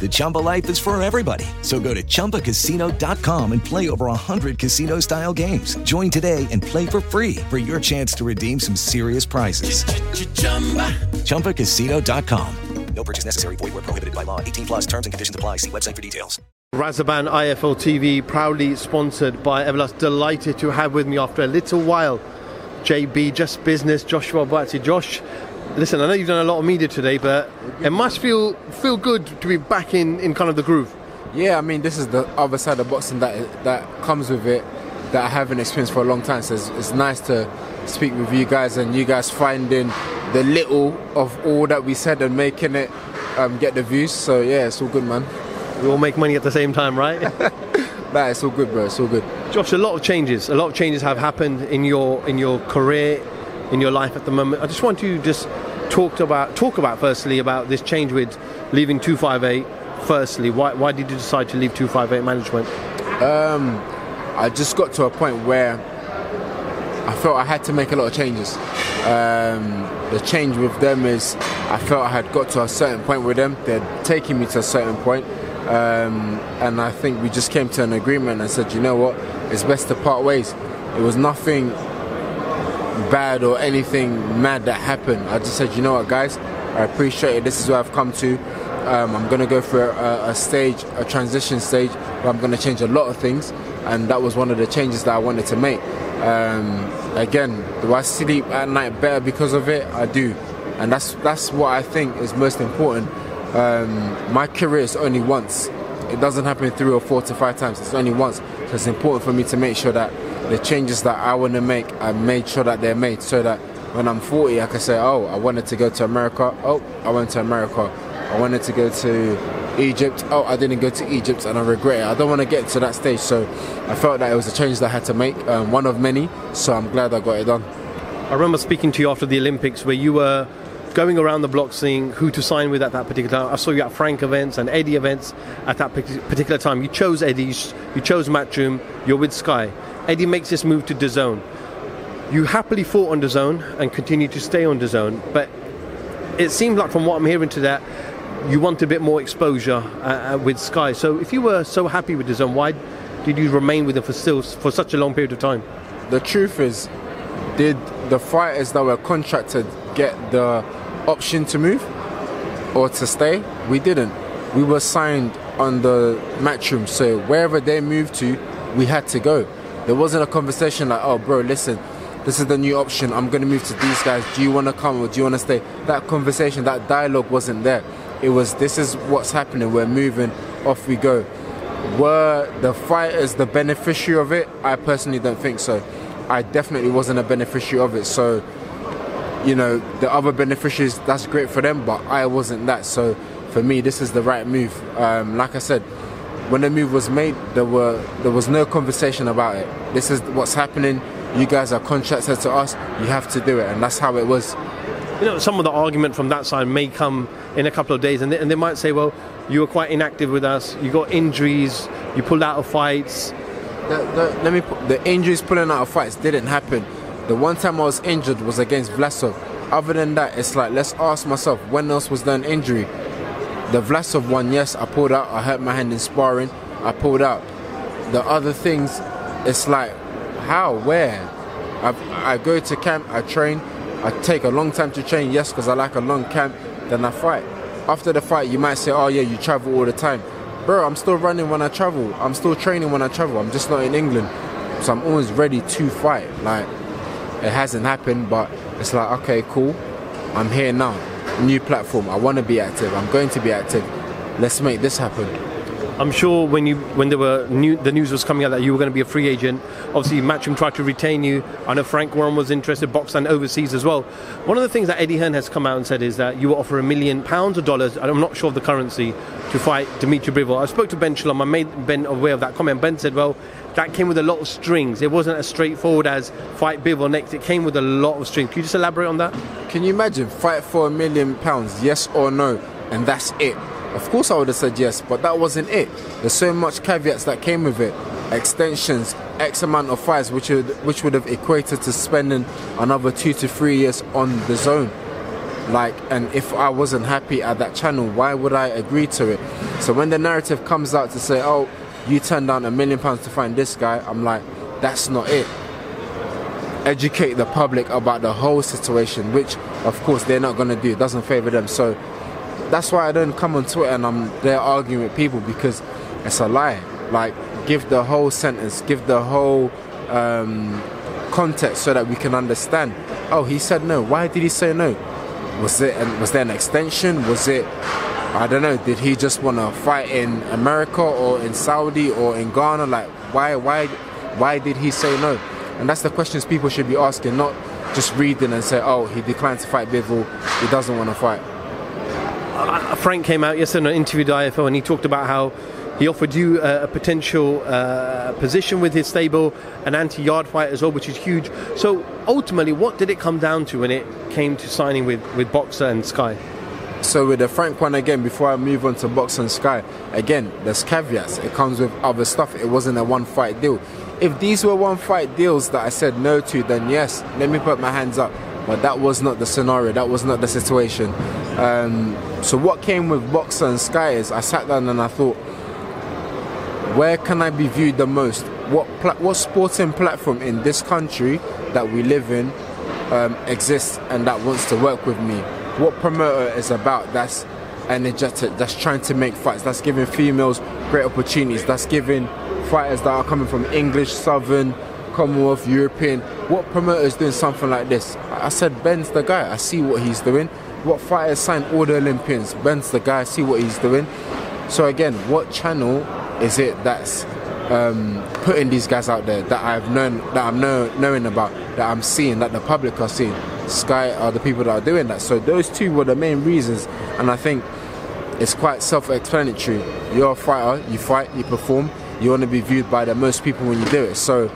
The Chumba life is for everybody. So go to ChumbaCasino.com and play over 100 casino-style games. Join today and play for free for your chance to redeem some serious prizes. ChumbaCasino.com. No purchase necessary. Void where prohibited by law. 18 plus terms and conditions apply. See website for details. Razaban IFL TV, proudly sponsored by Everlast. Delighted to have with me after a little while, JB, Just Business, Joshua Buatsi. Josh, listen, I know you've done a lot of media today, but it must feel feel good to be back in, in kind of the groove. Yeah, I mean, this is the other side of boxing that that comes with it that I haven't experienced for a long time. So it's, it's nice to speak with you guys and you guys finding the little of all that we said and making it um, get the views. So yeah, it's all good, man. We all make money at the same time, right? Nah, it's all good, bro. It's all good. Josh, a lot of changes. A lot of changes have happened in your in your career, in your life at the moment. I just want to just talk about talk about firstly about this change with leaving 258. Firstly, why why did you decide to leave 258 management? Um, I just got to a point where I felt I had to make a lot of changes. Um, the change with them is I felt I had got to a certain point with them. They're taking me to a certain point. Um, and I think we just came to an agreement and said, you know what, it's best to part ways. It was nothing bad or anything mad that happened. I just said, you know what, guys, I appreciate it. This is where I've come to. Um, I'm going to go through a, a stage, a transition stage, where I'm going to change a lot of things, and that was one of the changes that I wanted to make. Um, again, do I sleep at night better because of it? I do, and that's that's what I think is most important. Um, my career is only once. It doesn't happen three or four to five times. It's only once. So it's important for me to make sure that the changes that I want to make, I made sure that they're made so that when I'm 40, I can say, oh, I wanted to go to America. Oh, I went to America. I wanted to go to Egypt. Oh, I didn't go to Egypt and I regret it. I don't want to get to that stage. So I felt that it was a change that I had to make, um, one of many. So I'm glad I got it done. I remember speaking to you after the Olympics where you were going around the block seeing who to sign with at that particular time. I saw you at Frank events and Eddie events at that particular time. You chose Eddie, you chose Matchroom, you're with Sky. Eddie makes this move to DAZN. You happily fought on DAZN and continue to stay on DAZN, but it seems like from what I'm hearing to that, you want a bit more exposure uh, uh, with Sky. So if you were so happy with DAZN, why did you remain with them for still for such a long period of time? The truth is, did the fighters that were contracted get the option to move or to stay? We didn't. We were signed on the matchroom, so wherever they moved to, we had to go. There wasn't a conversation like, oh, bro, listen, this is the new option. I'm going to move to these guys. Do you want to come or do you want to stay? That conversation, that dialogue wasn't there. It was, this is what's happening. We're moving, off we go. Were the fighters the beneficiary of it? I personally don't think so. I definitely wasn't a beneficiary of it. So, you know, the other beneficiaries, that's great for them, but I wasn't that. So, for me, this is the right move. Um, like I said, when the move was made, there were there was no conversation about it. This is what's happening. You guys are contracted to us. You have to do it, and that's how it was. You know, some of the argument from that side may come in a couple of days, and they, and they might say, "Well, you were quite inactive with us. You got injuries. You pulled out of fights." The, the, let me. Put, the injuries pulling out of fights didn't happen. The one time I was injured was against Vlasov. Other than that, it's like let's ask myself when else was there an injury. The Vlasov one, yes, I pulled out. I hurt my hand in sparring. I pulled out. The other things, it's like, how, where? I, I go to camp, I train. I take a long time to train, yes, because I like a long camp. Then I fight. After the fight, you might say, oh yeah, you travel all the time. Bro, I'm still running when I travel. I'm still training when I travel. I'm just not in England. So I'm always ready to fight. Like, it hasn't happened, but it's like, okay, cool. I'm here now. New platform. I want to be active. I'm going to be active. Let's make this happen. I'm sure when you when there were new, the news was coming out that you were going to be a free agent, obviously Matchroom tried to retain you. I know Frank Warren was interested, Boxland overseas as well. One of the things that Eddie Hearn has come out and said is that you will offer a million pounds or dollars, I'm not sure of the currency, to fight Dimitri Bivol. I spoke to Ben Shalom, I made Ben aware of that comment. Ben said, well, that came with a lot of strings. It wasn't as straightforward as fight Bivol next. It came with a lot of strings. Can you just elaborate on that? Can you imagine fight for a million pounds, yes or no, and that's it? Of course, I would have said yes, but that wasn't it. There's so much caveats that came with it. Extensions, X amount of fights, which would which would have equated to spending another two to three years on DAZN. Like, and if I wasn't happy at that channel, why would I agree to it? So when the narrative comes out to say, "Oh, you turn down a million pounds to find this guy," I'm like, that's not it. Educate the public about the whole situation, which of course they're not going to do. It doesn't favor them. So that's why I don't come on Twitter and I'm there arguing with people because it's a lie. Like, give the whole sentence, give the whole um, context so that we can understand. Oh, he said no. Why did he say no? Was it? Was there an extension? Was it? I don't know. Did he just want to fight in America or in Saudi or in Ghana? Like, why? Why? Why did he say no? And that's the questions people should be asking, not just reading and say, "Oh, he declined to fight Bivol. He doesn't want to fight." Uh, Frank came out yesterday and interviewed IFL, and he talked about how he offered you a, a potential uh, position with his stable, an Anthony Yarde fight as well, which is huge. So ultimately, what did it come down to when it came to signing with, with Boxxer and Sky? So with the Frank one again, before I move on to Box and Sky, again, there's caveats. It comes with other stuff. It wasn't a one fight deal. If these were one fight deals that I said no to, then yes, let me put my hands up. But that was not the scenario. That was not the situation. Um, so what came with Boxxer and Sky is I sat down and I thought, where can I be viewed the most? What pla- what sporting platform in this country that we live in um, exists and that wants to work with me? What promoter is about that's energetic, that's trying to make fights, that's giving females great opportunities, that's giving fighters that are coming from English, Southern, Commonwealth, European. What promoter is doing something like this? I said, Ben's the guy. I see what he's doing. What fighters signed all the Olympians? Ben's the guy. I see what he's doing. So again, what channel is it that's um, putting these guys out there that I've known, that I'm know, knowing about, that I'm seeing, that the public are seeing? Sky are the people that are doing that. So those two were the main reasons, and I think it's quite self-explanatory. You're a fighter, you fight, you perform. You want to be viewed by the most people when you do it. So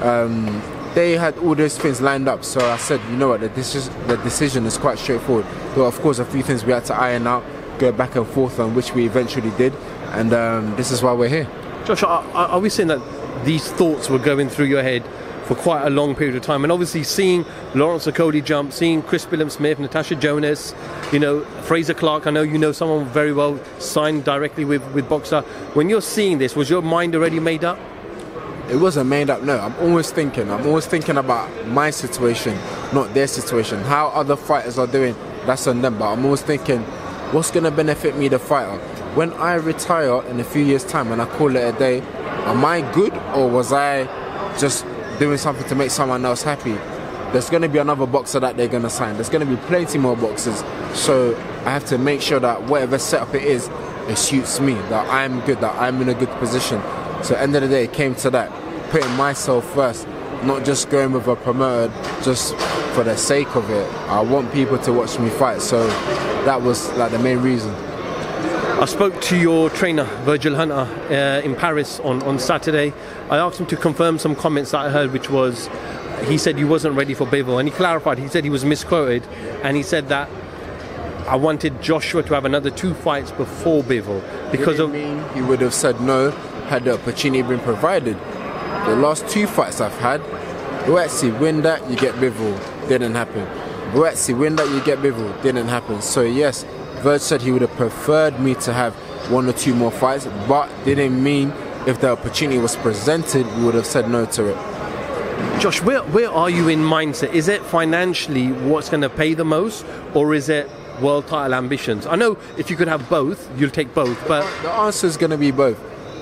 um, they had all those things lined up. So I said, you know what, the, decision, the decision is quite straightforward. Though of course, a few things we had to iron out, go back and forth on, which we eventually did, and um, this is why we're here. Josh, are, are we saying that these thoughts were going through your head for quite a long period of time? And obviously, seeing Lawrence Okolie jump, seeing Chris Billam Smith, Natasha Jonas, you know, Frazer Clarke, I know you know someone very well, signed directly with, with Boxxer. When you're seeing this, was your mind already made up? It wasn't made up, no. I'm always thinking. I'm always thinking about my situation, not their situation. How other fighters are doing, that's on them. But I'm always thinking, what's going to benefit me, the fighter? When I retire in a few years' time and I call it a day, am I good or was I just doing something to make someone else happy? There's going to be another boxer that they're going to sign. There's going to be plenty more boxers. So I have to make sure that whatever setup it is, it suits me, that I'm good, that I'm in a good position. So end of the day, it came to that, putting myself first, not just going with a promoter just for the sake of it. I want people to watch me fight. So that was like the main reason. I spoke to your trainer, Virgil Hunter, uh, in Paris on, on Saturday. I asked him to confirm some comments that I heard, which was he said he wasn't ready for Bivol, and he clarified. He said he was misquoted, and he said that I wanted Joshua to have another two fights before Bivol because of. Mean he would have said no had the opportunity been provided. The last two fights I've had, Buatsi win that, you get Bivol. Didn't happen. Buatsi win that, you get Bivol. Didn't happen. So yes, Verge said he would have preferred me to have one or two more fights, but didn't mean if the opportunity was presented, we would have said no to it. Josh, where, where are you in mindset? Is it financially what's going to pay the most, or is it world title ambitions? I know if you could have both, you'll take both, but The answer is going to be both.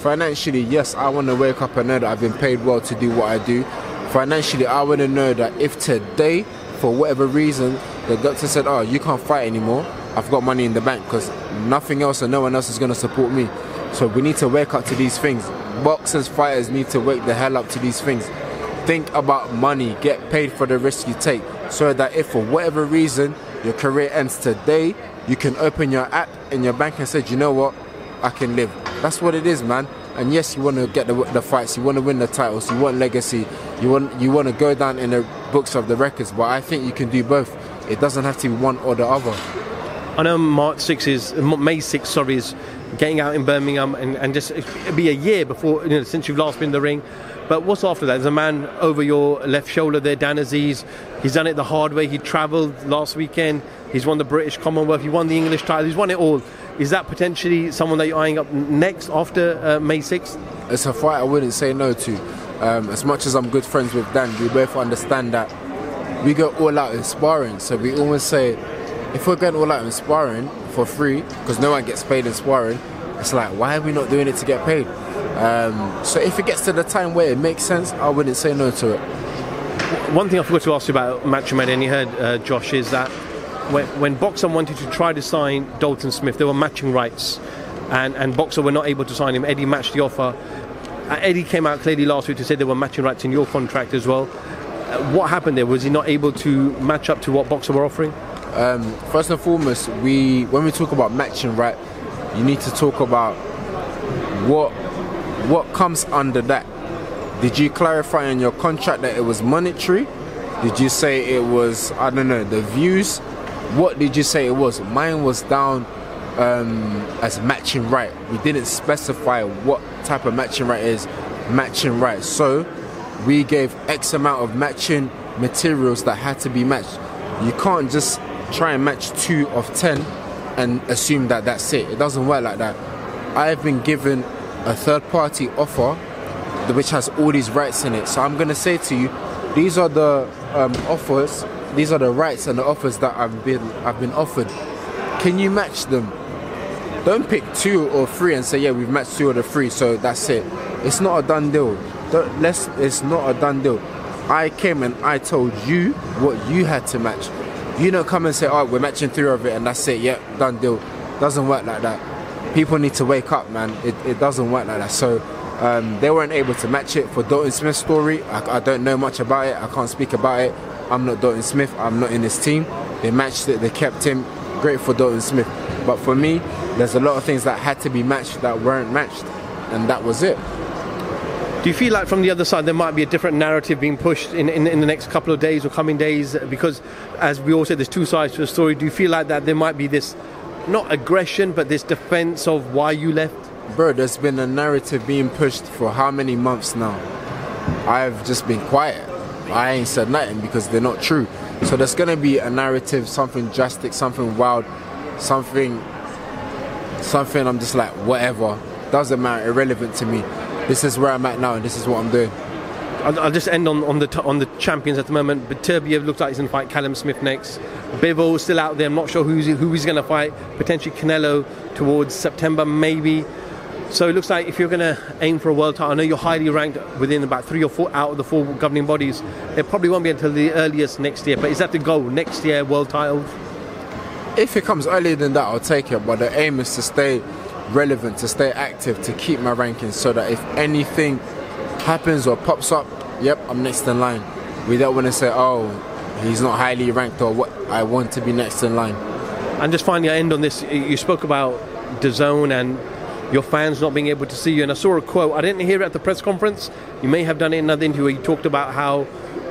Financially, yes, I want to wake up and know that I've been paid well to do what I do. Financially, I want to know that if today, for whatever reason, the doctor said, "Oh, you can't fight anymore," I've got money in the bank because nothing else and no one else is going to support me. So we need to wake up to these things. Boxers, fighters need to wake the hell up to these things. Think about money. Get paid for the risk you take, so that if for whatever reason your career ends today, you can open your app in your bank and say, "You know what? I can live." That's what it is, man. And yes, you want to get the, the fights, you want to win the titles, you want legacy, you want you want to go down in the books of the records. But I think you can do both. It doesn't have to be one or the other. I know March 6 is May 6, sorry, is getting out in Birmingham, and, and just it'll be a year before you know since you've last been in the ring. But what's after that? There's a man over your left shoulder there, Dan Azeez. He's done it the hard way. He travelled last weekend. He's won the British Commonwealth. He won the English title. He's won it all. Is that potentially someone that you're eyeing up next after uh, May 6th? It's a fight I wouldn't say no to. Um, as much as I'm good friends with Dan, we both understand that we go all out in sparring. So we always say, if we're going all out in sparring for free, because no one gets paid in sparring, it's like, why are we not doing it to get paid? Um, so if it gets to the time where it makes sense, I wouldn't say no to it. One thing I forgot to ask you about Matchroom, and you Hearn, uh, Josh, is that when, when Boxxer wanted to try to sign Dalton Smith, there were matching rights, and, and Boxxer were not able to sign him. Eddie matched the offer. Uh, Eddie came out clearly last week to say there were matching rights in your contract as well. Uh, what happened there? Was he not able to match up to what Boxxer were offering? Um, first and foremost, we when we talk about matching right, you need to talk about what what comes under that. Did you clarify in your contract that it was monetary? Did you say it was I don't know the views? What did you say it was? Mine was down um, as matching right. We didn't specify what type of matching right is matching right. So we gave X amount of matching materials that had to be matched. You can't just try and match two of ten and assume that that's it. It doesn't work like that. I've been given a third party offer which has all these rights in it. So I'm going to say to you, these are the um, offers, these are the rights and the offers that I've been I've been offered. Can you match them? Don't pick two or three and say, yeah, we've matched two or the three, so that's it. It's not a done deal. Don't, let's, it's not a done deal. I came and I told you what you had to match. You don't come and say, oh, we're matching three of it and that's it, yeah, done deal. Doesn't work like that. People need to wake up, man. It, it doesn't work like that. So um, they weren't able to match it for Dalton Smith's story. I, I don't know much about it. I can't speak about it. I'm not Dalton Smith. I'm not in this team. They matched it. They kept him. Great for Dalton Smith. But for me, there's a lot of things that had to be matched that weren't matched, and that was it. Do you feel like from the other side there might be a different narrative being pushed in, in, in the next couple of days or coming days? Because, as we all said, there's two sides to the story. Do you feel like that there might be this, not aggression, but this defense of why you left? Bro, there's been a narrative being pushed for how many months now? I've just been quiet. I ain't said nothing because they're not true. So there's gonna be a narrative, something drastic, something wild, something, something. I'm just like whatever. Doesn't matter. Irrelevant to me. This is where I'm at now, and this is what I'm doing. I'll, I'll just end on, on the on the champions at the moment. Beterbiev looks like he's going to fight Callum Smith next. Bivol still out there. I'm not sure who's who he's going to fight. Potentially Canelo towards September, maybe. So it looks like if you're going to aim for a world title, I know you're highly ranked within about three or four out of the four governing bodies. It probably won't be until the earliest next year. But is that the goal? Next year, world title? If it comes earlier than that, I'll take it. But the aim is to stay relevant, to stay active, to keep my rankings, so that if anything happens or pops up, yep, I'm next in line. We don't want to say, oh, he's not highly ranked or what. I want to be next in line. And just finally, I end on this. You spoke about DAZN and your fans not being able to see you. And I saw a quote. I didn't hear it at the press conference. You may have done it in another interview you talked about how,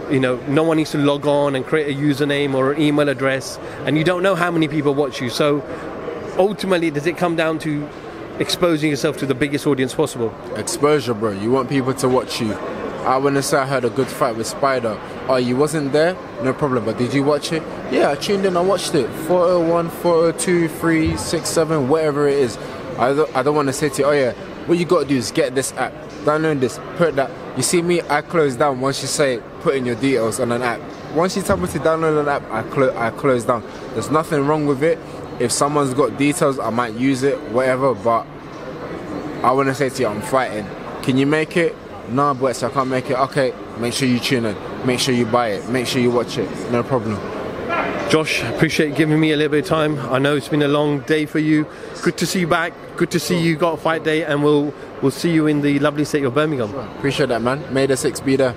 you know, no one needs to log on and create a username or an email address, and you don't know how many people watch you. So ultimately, does it come down to exposing yourself to the biggest audience possible? Exposure, bro. You want people to watch you. I wouldn't say I had a good fight with Spider. Oh, you wasn't there? No problem. But did you watch it? Yeah, I tuned in. I watched it. 401, 402, 3, 6, 7, whatever it is. I don't, I don't want to say to you, oh yeah, what you got to do is get this app, download this, put that. You see me, I close down once you say put in your details on an app. Once you tell me to download an app, I, clo- I close down. There's nothing wrong with it. If someone's got details, I might use it, whatever. But I want to say to you, I'm fighting. Can you make it? No, but so I can't make it. Okay, make sure you tune in. Make sure you buy it. Make sure you watch it. No problem. Josh, appreciate giving me a little bit of time. I know it's been a long day for you. Good to see you back. Good to see you got a fight day, and we'll we'll see you in the lovely city of Birmingham. Appreciate that, man. May the six be there.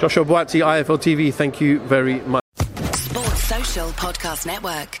Joshua Buatsi, IFL TV. Thank you very much. Sports Social Podcast Network.